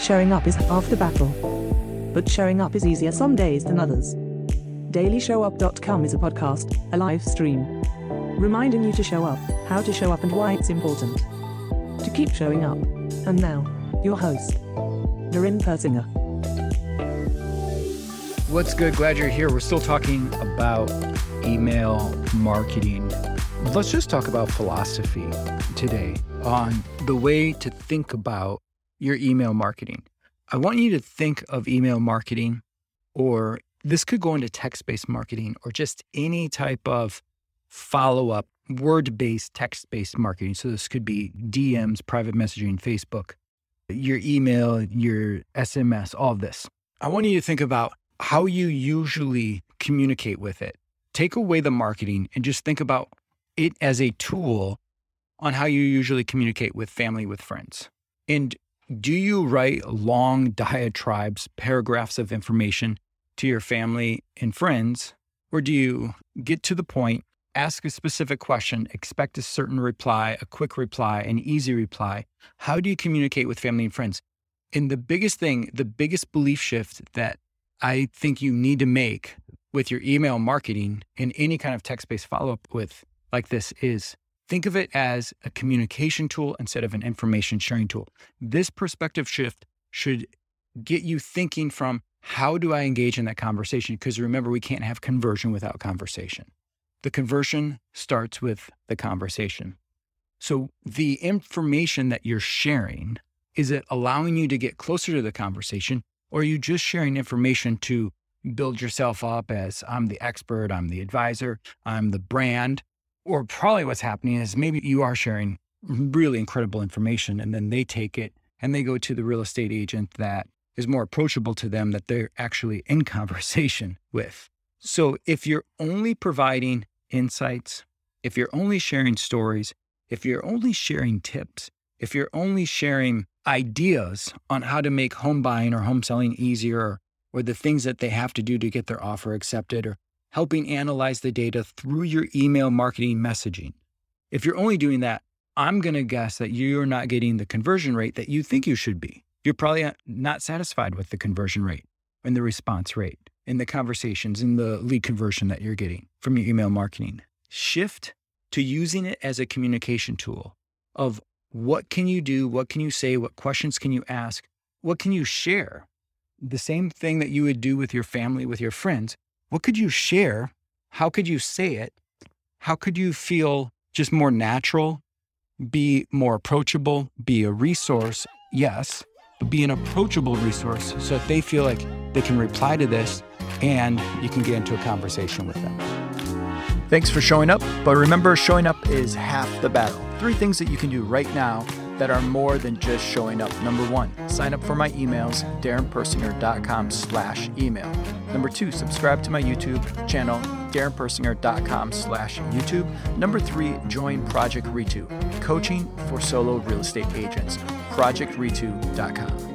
Showing up is half the battle. But showing up is easier some days than others. DailyShowUp.com is a podcast, a live stream, reminding you to show up, how to show up, and why it's important to keep showing up. And now, your host, Darren Persinger. What's good? Glad you're here. We're still talking about email marketing. Let's just talk about philosophy today on the way to think about your email marketing. I want you to think of email marketing, or this could go into text based marketing or just any type of follow up, word based, text based marketing. So this could be DMs, private messaging, Facebook, your email, your SMS, all of this. I want you to think about how you usually communicate with it. Take away the marketing and just think about it as a tool on how you usually communicate with family, with friends. And do you write long diatribes, paragraphs of information to your family and friends? Or do you get to the point, ask a specific question, expect a certain reply, a quick reply, an easy reply? How do you communicate with family and friends? And the biggest thing, the biggest belief shift that I think you need to make with your email marketing and any kind of text based follow up with like this is think of it as a communication tool instead of an information sharing tool. This perspective shift should get you thinking from how do I engage in that conversation? Because remember, we can't have conversion without conversation. The conversion starts with the conversation. So the information that you're sharing, is it allowing you to get closer to the conversation or are you just sharing information to build yourself up as I'm the expert, I'm the advisor, I'm the brand? Or probably what's happening is maybe you are sharing really incredible information and then they take it and they go to the real estate agent that is more approachable to them that they're actually in conversation with. So if you're only providing insights, if you're only sharing stories, if you're only sharing tips, if you're only sharing ideas on how to make home buying or home selling easier or the things that they have to do to get their offer accepted or helping analyze the data through your email marketing messaging. If you're only doing that, I'm going to guess that you're not getting the conversion rate that you think you should be. You're probably uh, not satisfied with the conversion rate and the response rate in the conversations and the lead conversion that you're getting from your email marketing. Shift to using it as a communication tool of what can you do? What can you say? What questions can you ask? What can you share? The same thing that you would do with your family, with your friends. What could you share? How could you say it? How could you feel just more natural, be more approachable, be a resource? Yes, but be an approachable resource so that they feel like they can reply to this and you can get into a conversation with them. Thanks for showing up, but remember, showing up is half the battle. Three things that you can do right now that are more than just showing up. Number one, sign up for my emails, darrenpersinger.com slash email. Number two, subscribe to my YouTube channel, darrenpersinger.com slash YouTube. Number three, join Project Ritu, coaching for solo real estate agents, projectritu.com.